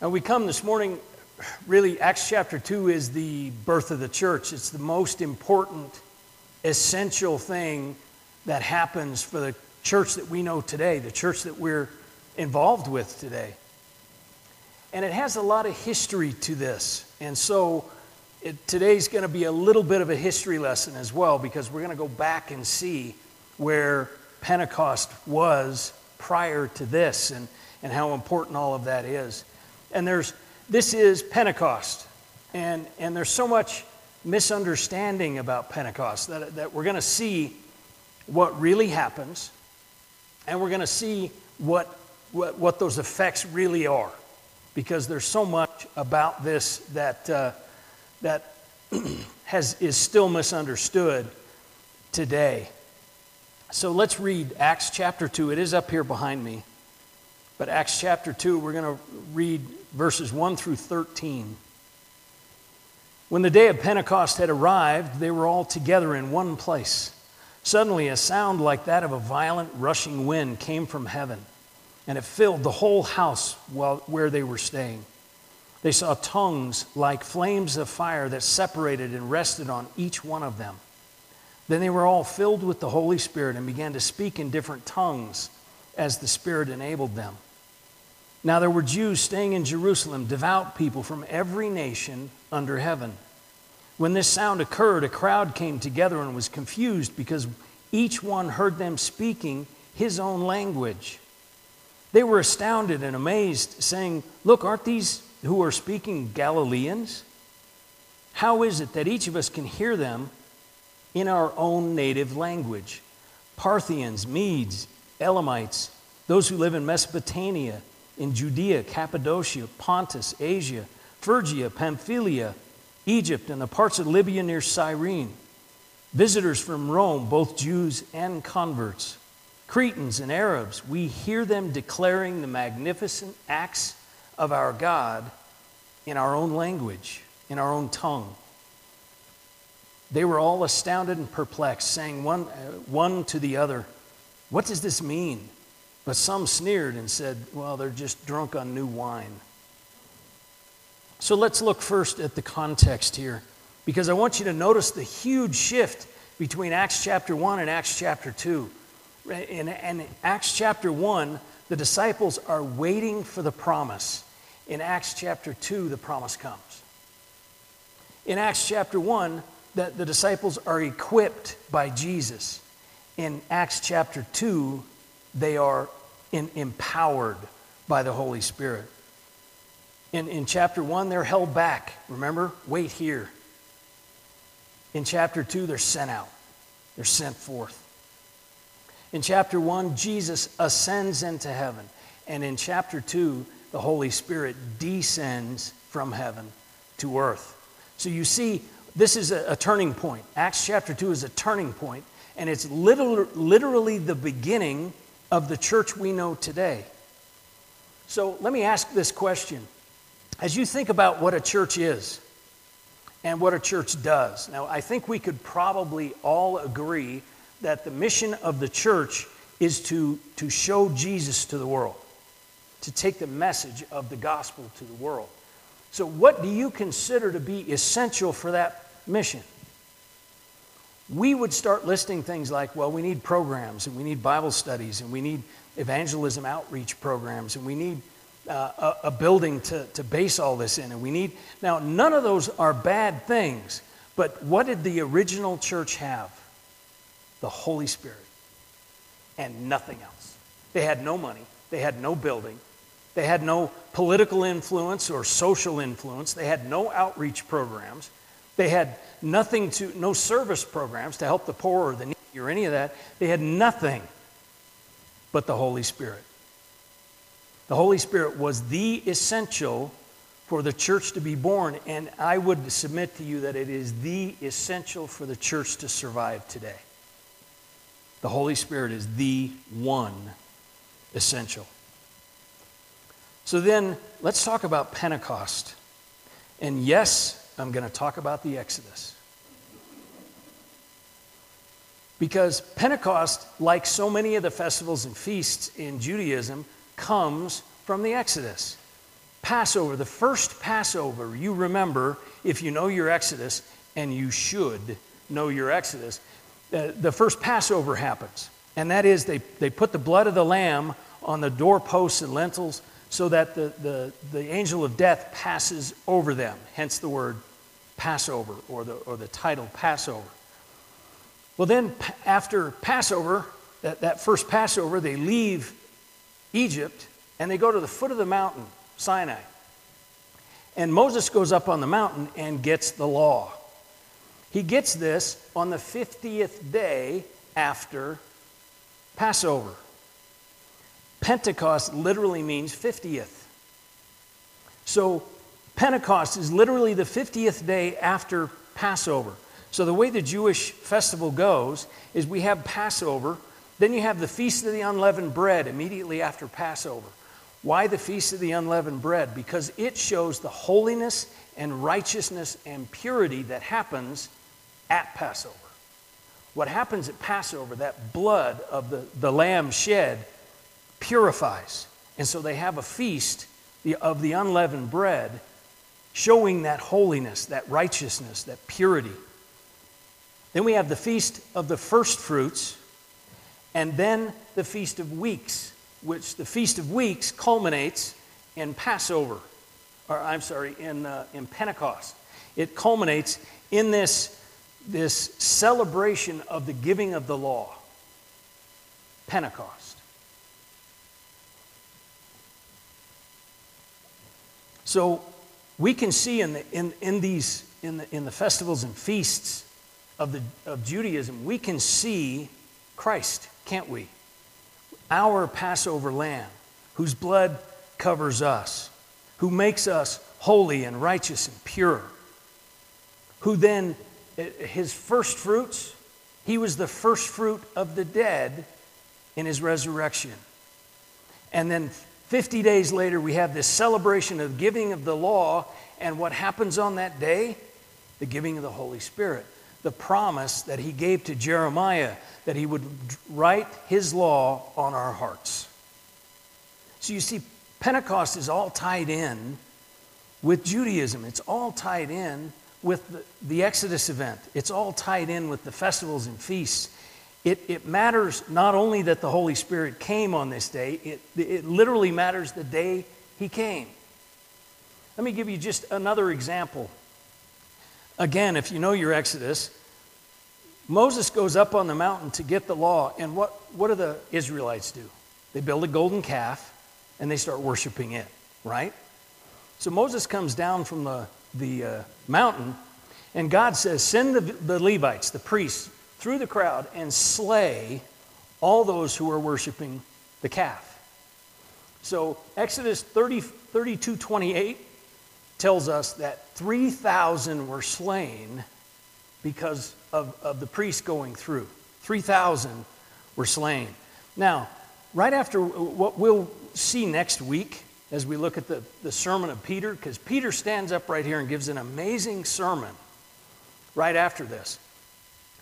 And we come this morning, really, Acts chapter 2 is the birth of the church. It's the most important, essential thing that happens for the church that we know today, the church that we're involved with today. And it has a lot of history to this. And so it, today's going to be a little bit of a history lesson as well because we're going to go back and see where Pentecost was prior to this and, and how important all of that is. And there's, this is Pentecost. And, and there's so much misunderstanding about Pentecost that, that we're going to see what really happens and we're going to see what, what, what, those effects really are because there's so much about this that, uh, that has, is still misunderstood today. So let's read Acts chapter 2. It is up here behind me. But Acts chapter 2, we're going to read verses 1 through 13. When the day of Pentecost had arrived, they were all together in one place. Suddenly, a sound like that of a violent rushing wind came from heaven, and it filled the whole house while, where they were staying. They saw tongues like flames of fire that separated and rested on each one of them. Then they were all filled with the Holy Spirit and began to speak in different tongues as the Spirit enabled them. Now there were Jews staying in Jerusalem, devout people from every nation under heaven. When this sound occurred, a crowd came together and was confused because each one heard them speaking his own language. They were astounded and amazed, saying, Look, aren't these who are speaking Galileans? How is it that each of us can hear them in our own native language? Parthians, Medes, Elamites, those who live in Mesopotamia, in Judea, Cappadocia, Pontus, Asia, Phrygia, Pamphylia, Egypt, and the parts of Libya near Cyrene. Visitors from Rome, both Jews and converts, Cretans and Arabs, we hear them declaring the magnificent acts of our God in our own language, in our own tongue. They were all astounded and perplexed, saying one, uh, one to the other, What does this mean? But some sneered and said, Well, they're just drunk on new wine. So let's look first at the context here, because I want you to notice the huge shift between Acts chapter 1 and Acts chapter 2. In, in Acts chapter 1, the disciples are waiting for the promise. In Acts chapter 2, the promise comes. In Acts chapter 1, the, the disciples are equipped by Jesus. In Acts chapter 2, they are in, empowered by the Holy Spirit. In, in chapter 1, they're held back. Remember? Wait here. In chapter 2, they're sent out, they're sent forth. In chapter 1, Jesus ascends into heaven. And in chapter 2, the Holy Spirit descends from heaven to earth. So you see, this is a, a turning point. Acts chapter 2 is a turning point, and it's literally, literally the beginning of the church we know today. So let me ask this question as you think about what a church is and what a church does, now I think we could probably all agree that the mission of the church is to, to show Jesus to the world, to take the message of the gospel to the world. So, what do you consider to be essential for that mission? We would start listing things like, well, we need programs, and we need Bible studies, and we need evangelism outreach programs, and we need uh, a, a building to, to base all this in. And we need, now, none of those are bad things, but what did the original church have? The Holy Spirit and nothing else. They had no money, they had no building, they had no political influence or social influence, they had no outreach programs, they had nothing to, no service programs to help the poor or the needy or any of that. They had nothing but the Holy Spirit. The Holy Spirit was the essential for the church to be born, and I would submit to you that it is the essential for the church to survive today. The Holy Spirit is the one essential. So then, let's talk about Pentecost. And yes, I'm going to talk about the Exodus. Because Pentecost, like so many of the festivals and feasts in Judaism, comes from the Exodus. Passover, the first Passover, you remember, if you know your Exodus, and you should know your Exodus, uh, the first Passover happens. And that is, they, they put the blood of the lamb on the doorposts and lintels so that the, the, the angel of death passes over them, hence the word Passover or the, or the title Passover. Well, then, after Passover, that, that first Passover, they leave Egypt and they go to the foot of the mountain, Sinai. And Moses goes up on the mountain and gets the law. He gets this on the 50th day after Passover. Pentecost literally means 50th. So Pentecost is literally the 50th day after Passover. So the way the Jewish festival goes is we have Passover, then you have the Feast of the Unleavened Bread immediately after Passover. Why the Feast of the Unleavened Bread? Because it shows the holiness and righteousness and purity that happens at Passover. What happens at Passover, that blood of the, the lamb shed, purifies. And so they have a feast of the unleavened bread, showing that holiness, that righteousness, that purity. Then we have the feast of the first fruits, and then the feast of weeks, which the feast of weeks culminates in Passover, or I'm sorry, in, uh, in Pentecost. It culminates in this, this celebration of the giving of the law, Pentecost. So we can see in, the, in, in these, in the, in the festivals and feasts of, the, of Judaism, we can see Christ, can't we? Our Passover lamb, whose blood covers us, who makes us holy and righteous and pure, who then, eh, his first fruits, he was the first fruit of the dead in his resurrection. And then 50 days later, we have this celebration of giving of the law. And what happens on that day? The giving of the Holy Spirit. The promise that he gave to Jeremiah that he would write his law on our hearts. So you see, Pentecost is all tied in with Judaism, it's all tied in with the, the Exodus event, it's all tied in with the festivals and feasts. It, it matters not only that the Holy Spirit came on this day, it, it literally matters the day he came. Let me give you just another example. Again, if you know your Exodus, Moses goes up on the mountain to get the law, and what, what do the Israelites do? They build a golden calf and they start worshiping it, right? So Moses comes down from the, the uh, mountain, and God says, Send the, the Levites, the priests, through the crowd and slay all those who are worshiping the calf. So Exodus 30, 32 28 tells us that 3,000 were slain because of, of the priests going through. 3,000 were slain. Now, right after uh, what we'll see next week as we look at the, the sermon of Peter, because Peter stands up right here and gives an amazing sermon right after this.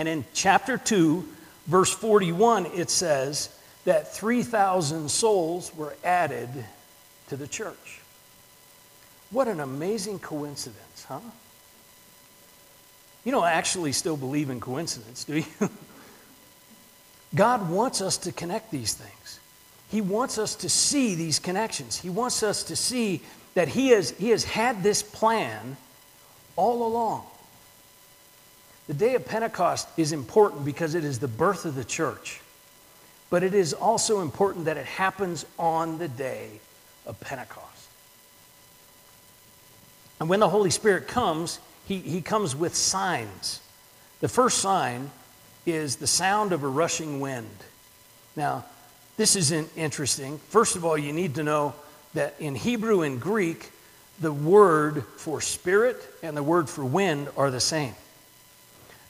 And in chapter 2, verse 41, it says that 3,000 souls were added to the church. What an amazing coincidence, huh? You don't actually still believe in coincidence, do you? God wants us to connect these things. He wants us to see these connections. He wants us to see that He has, he has had this plan all along. The day of Pentecost is important because it is the birth of the church. But it is also important that it happens on the day of Pentecost. And when the Holy Spirit comes, he, he comes with signs. The first sign is the sound of a rushing wind. Now, this is interesting. First of all, you need to know that in Hebrew and Greek, the word for spirit and the word for wind are the same.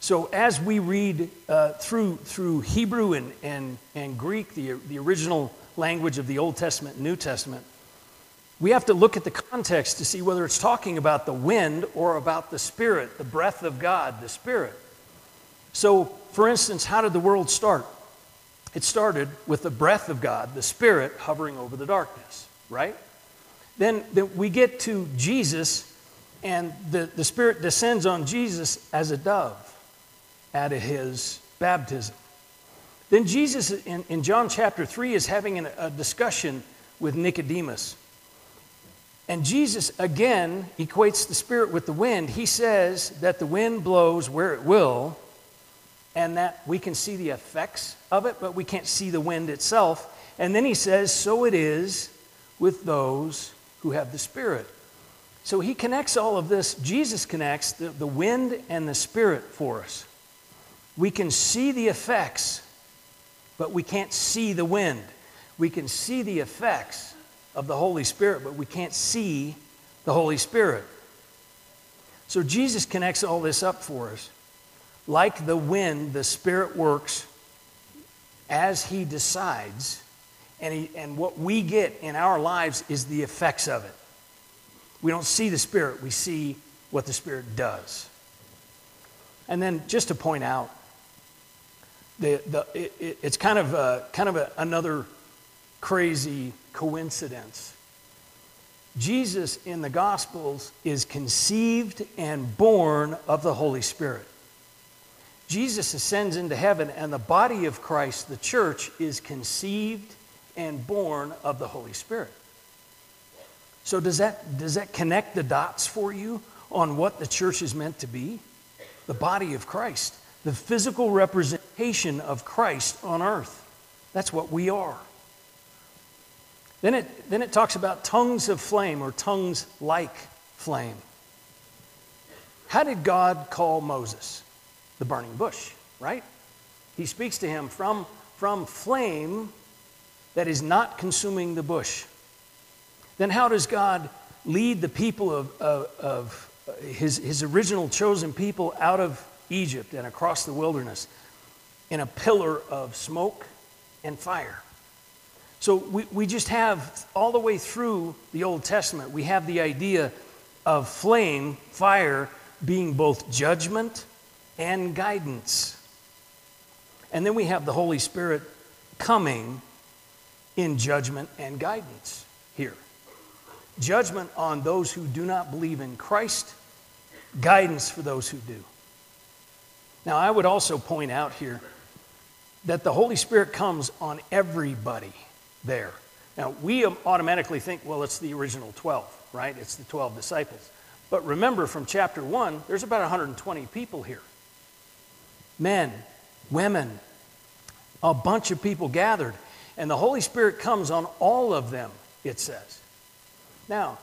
So as we read uh, through, through Hebrew and, and, and Greek, the, the original language of the Old Testament and New Testament, we have to look at the context to see whether it's talking about the wind or about the Spirit, the breath of God, the Spirit. So, for instance, how did the world start? It started with the breath of God, the Spirit, hovering over the darkness, right? then, then we get to Jesus, and the, the Spirit descends on Jesus as a dove at his baptism. Then Jesus, in, in John chapter 3, is having an, a discussion with Nicodemus. And Jesus again equates the Spirit with the wind. He says that the wind blows where it will, and that we can see the effects of it, but we can't see the wind itself. And then he says, So it is with those who have the Spirit. So he connects all of this. Jesus connects the, the wind and the Spirit for us. We can see the effects, but we can't see the wind. We can see the effects of the Holy Spirit, but we can't see the Holy Spirit. So Jesus connects all this up for us. Like the wind, the Spirit works as He decides, and, he, and what we get in our lives is the effects of it. We don't see the Spirit, we see what the Spirit does. And then just to point out, the, the, it, it's kind of, a, kind of a, another crazy coincidence. Jesus in the Gospels is conceived and born of the Holy Spirit. Jesus ascends into heaven, and the body of Christ, the church, is conceived and born of the Holy Spirit. So, does that, does that connect the dots for you on what the church is meant to be? The body of Christ, the physical representation of Christ on earth. That's what we are. Then it, then it talks about tongues of flame or tongues like flame. How did God call Moses? The burning bush, right? He speaks to him from, from flame that is not consuming the bush. Then how does God lead the people of, of, of his, his original chosen people out of Egypt and across the wilderness? In a pillar of smoke and fire. So we, we just have, all the way through the Old Testament, we have the idea of flame, fire, being both judgment and guidance. And then we have the Holy Spirit coming in judgment and guidance here. Judgment on those who do not believe in Christ, guidance for those who do. Now, I would also point out here that the Holy Spirit comes on everybody there. Now, we automatically think, well, it's the original 12, right? It's the 12 disciples. But remember from chapter 1, there's about 120 people here men, women, a bunch of people gathered. And the Holy Spirit comes on all of them, it says. Now,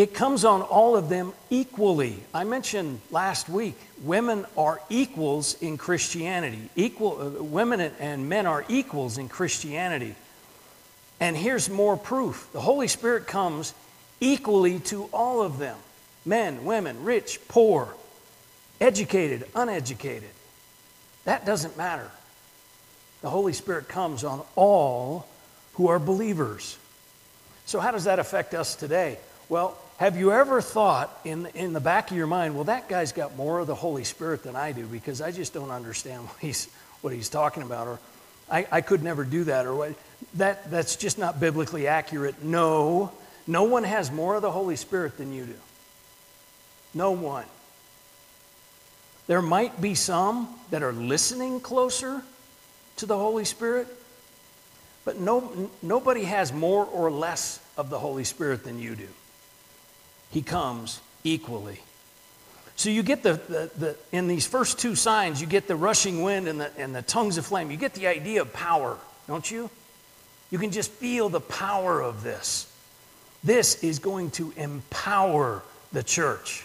it comes on all of them equally. I mentioned last week, women are equals in Christianity. Equal, uh, women and men are equals in Christianity. And here's more proof the Holy Spirit comes equally to all of them men, women, rich, poor, educated, uneducated. That doesn't matter. The Holy Spirit comes on all who are believers. So, how does that affect us today? Well, have you ever thought in, in the back of your mind, well, that guy's got more of the Holy Spirit than I do because I just don't understand what he's, what he's talking about, or I, I could never do that, or what? that, that's just not biblically accurate. No, no one has more of the Holy Spirit than you do. No one. There might be some that are listening closer to the Holy Spirit, but no, nobody has more or less of the Holy Spirit than you do. He comes equally. So you get the, the, the, in these first two signs, you get the rushing wind and the, and the tongues of flame. You get the idea of power, don't you? You can just feel the power of this. This is going to empower the church.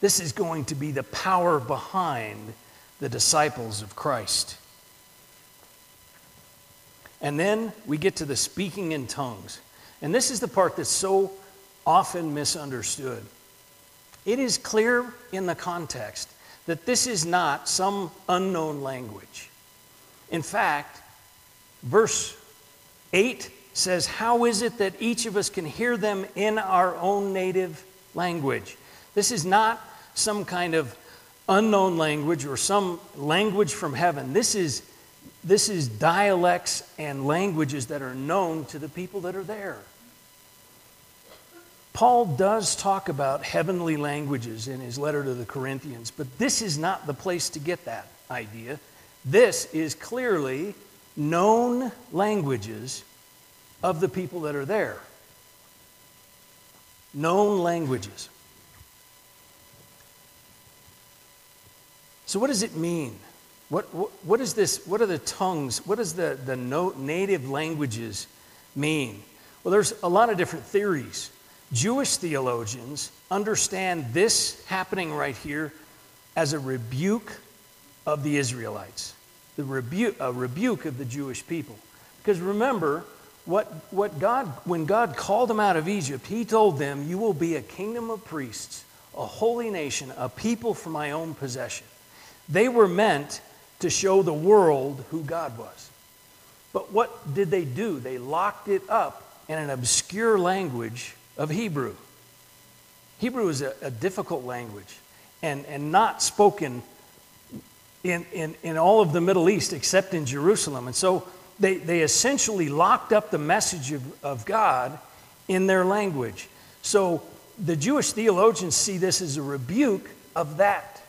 This is going to be the power behind the disciples of Christ. And then we get to the speaking in tongues. And this is the part that's so often misunderstood. It is clear in the context that this is not some unknown language. In fact, verse 8 says, How is it that each of us can hear them in our own native language? This is not some kind of unknown language or some language from heaven. This is, this is dialects and languages that are known to the people that are there. Paul does talk about heavenly languages in his letter to the Corinthians, but this is not the place to get that idea. This is clearly known languages of the people that are there. Known languages. So, what does it mean? What, what, what is this? What are the tongues? What does the, the no, native languages mean? Well, there's a lot of different theories. Jewish theologians understand this happening right here as a rebuke of the Israelites, the rebuke, a rebuke of the Jewish people. Because remember, what, what God, when God called them out of Egypt, He told them, You will be a kingdom of priests, a holy nation, a people for my own possession. They were meant to show the world who God was. But what did they do? They locked it up in an obscure language of Hebrew. Hebrew is a, a difficult language and, and not spoken in, in, in all of the Middle East except in Jerusalem. And so they, they essentially locked up the message of, of God in their language. So the Jewish theologians see this as a rebuke of that,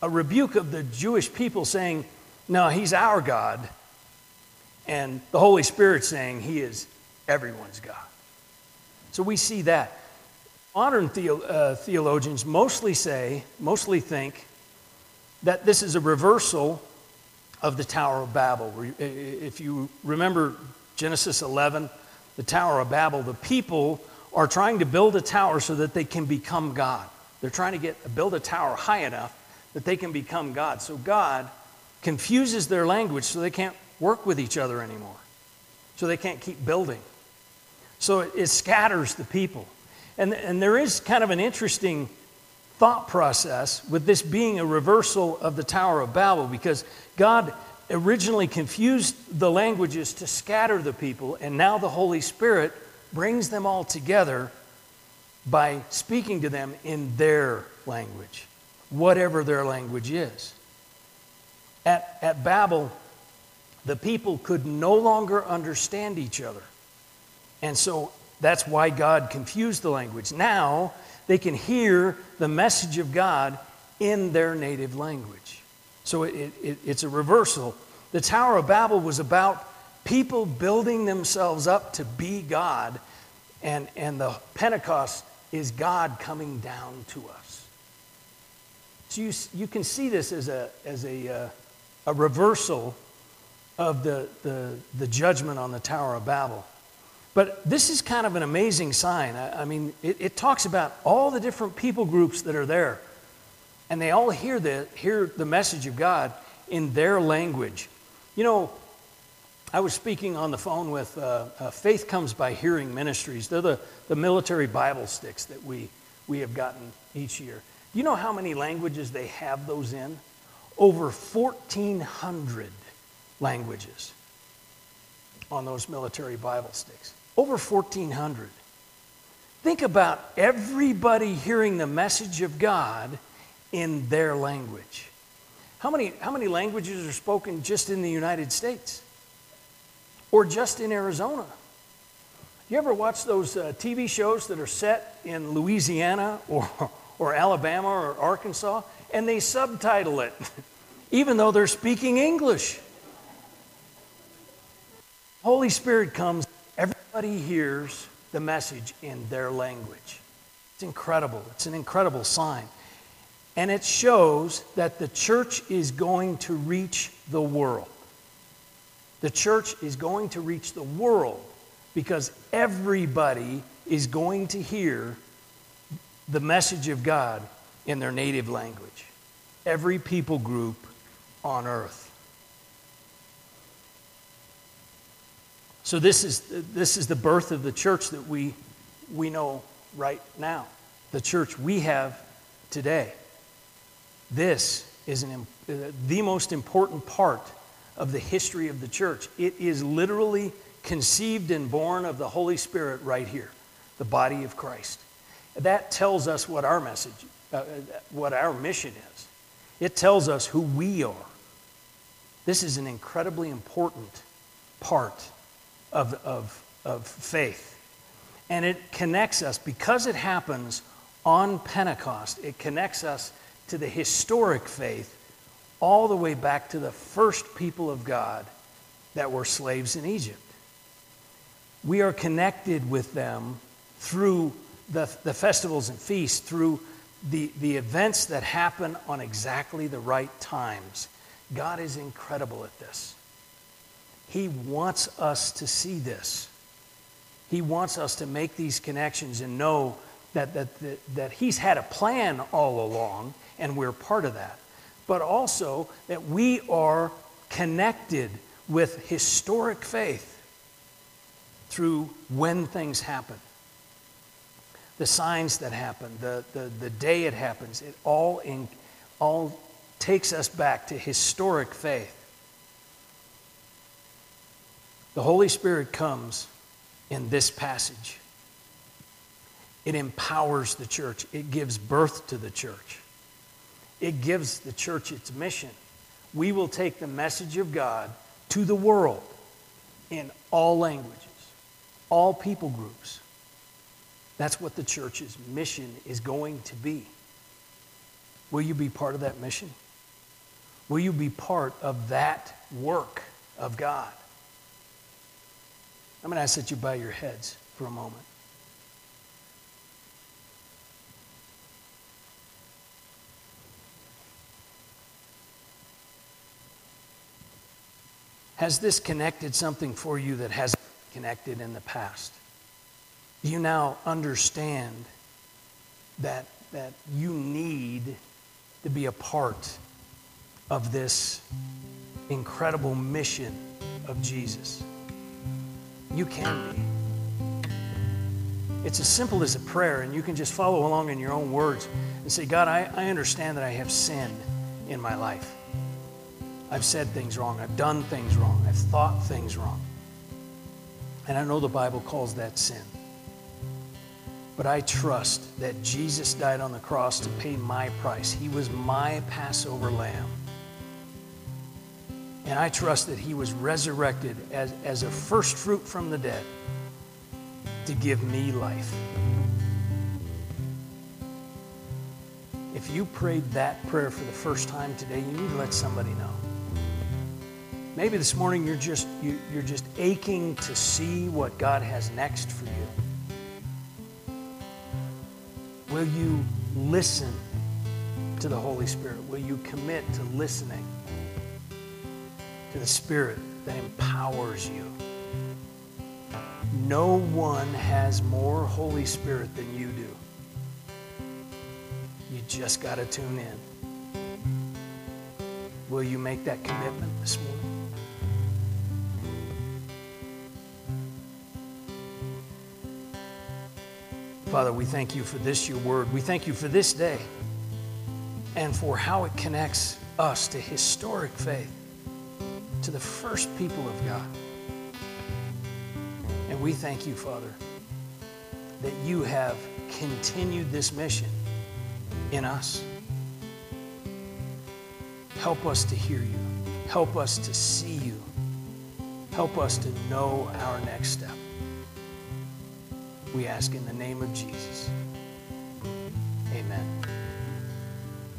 a rebuke of the Jewish people saying, No, he's our God. And the Holy Spirit saying, He is everyone's God. So we see that. Modern uh, theologians mostly say, mostly think, that this is a reversal of the Tower of Babel. If you remember Genesis 11, the Tower of Babel, the people are trying to build a tower so that they can become God. They're trying to get build a tower high enough that they can become God. So God confuses their language so they can't work with each other anymore. So they can't keep building. So it, it scatters the people. And, and there is kind of an interesting thought process with this being a reversal of the Tower of Babel because God originally confused the languages to scatter the people, and now the Holy Spirit brings them all together by speaking to them in their language, whatever their language is. At, at Babel, the people could no longer understand each other. And so that's why God confused the language. Now they can hear the message of God in their native language. So it, it, it's a reversal. The Tower of Babel was about people building themselves up to be God, and, and the Pentecost is God coming down to us. So you, you can see this as a, as a, uh, a reversal of the, the, the judgment on the Tower of Babel. But this is kind of an amazing sign. I, I mean, it, it, talks about all the different people groups that are there, and they all hear the, hear the message of God in their language. You know, I was speaking on the phone with uh, uh, Faith Comes by Hearing Ministries. They're the, the military Bible sticks that we, we have gotten each year. Do you know how many languages they have those in? Over 1,400 languages on those military Bible sticks. Over 1,400. Think about everybody hearing the message of God in their language. How many, how many languages are spoken just in the United States? Or just in Arizona? You ever watch those uh, TV shows that are set in Louisiana or, or Alabama or Arkansas? And they subtitle it, even though they're speaking English. Holy Spirit comes Everybody hears the message in their language. It's incredible. It's an incredible sign. And it shows that the church is going to reach the world. The church is going to reach the world because everybody is going to hear the message of God in their native language. Every people group on earth. So this is, this is the birth of the church that we, we know right now, the church we have today. This is an, the most important part of the history of the church. It is literally conceived and born of the Holy Spirit right here, the body of Christ. That tells us what our message, uh, what our mission is. It tells us who we are. This is an incredibly important part of, of, of faith. And it connects us, because it happens on Pentecost, it connects us to the historic faith all the way back to the first people of God that were slaves in Egypt. We are connected with them through the, the festivals and feasts, through the, the events that happen on exactly the right times. God is incredible at this. He wants us to see this. He wants us to make these connections and know that, that, that, that He's had a plan all along, and we're part of that. But also that we are connected with historic faith through when things happen. The signs that happen, the, the, the day it happens, it all, in, all takes us back to historic faith. The Holy Spirit comes in this passage. It empowers the church, it gives birth to the church, it gives the church its mission. We will take the message of God to the world in all languages, all people groups. That's what the church's mission is going to be. Will you be part of that mission? Will you be part of that work of God? I'm going to ask that you bow your heads for a moment. Has this connected something for you that hasn't connected in the past? Do you now understand that, that you need to be a part of this incredible mission of Jesus? You can be. It's as simple as a prayer, and you can just follow along in your own words and say, God, I, I understand that I have sinned in my life. I've said things wrong. I've done things wrong. I've thought things wrong. And I know the Bible calls that sin. But I trust that Jesus died on the cross to pay my price. He was my Passover lamb. And I trust that he was resurrected as, as a first fruit from the dead to give me life. If you prayed that prayer for the first time today, you need to let somebody know. Maybe this morning you're just you, you're just aching to see what God has next for you. Will you listen to the Holy Spirit? Will you commit to listening? To the Spirit that empowers you. No one has more Holy Spirit than you do. You just got to tune in. Will you make that commitment this morning? Father, we thank you for this, your word. We thank you for this day and for how it connects us to historic faith to the first people of God. And we thank you, Father, that you have continued this mission in us. Help us to hear you. Help us to see you. Help us to know our next step. We ask in the name of Jesus.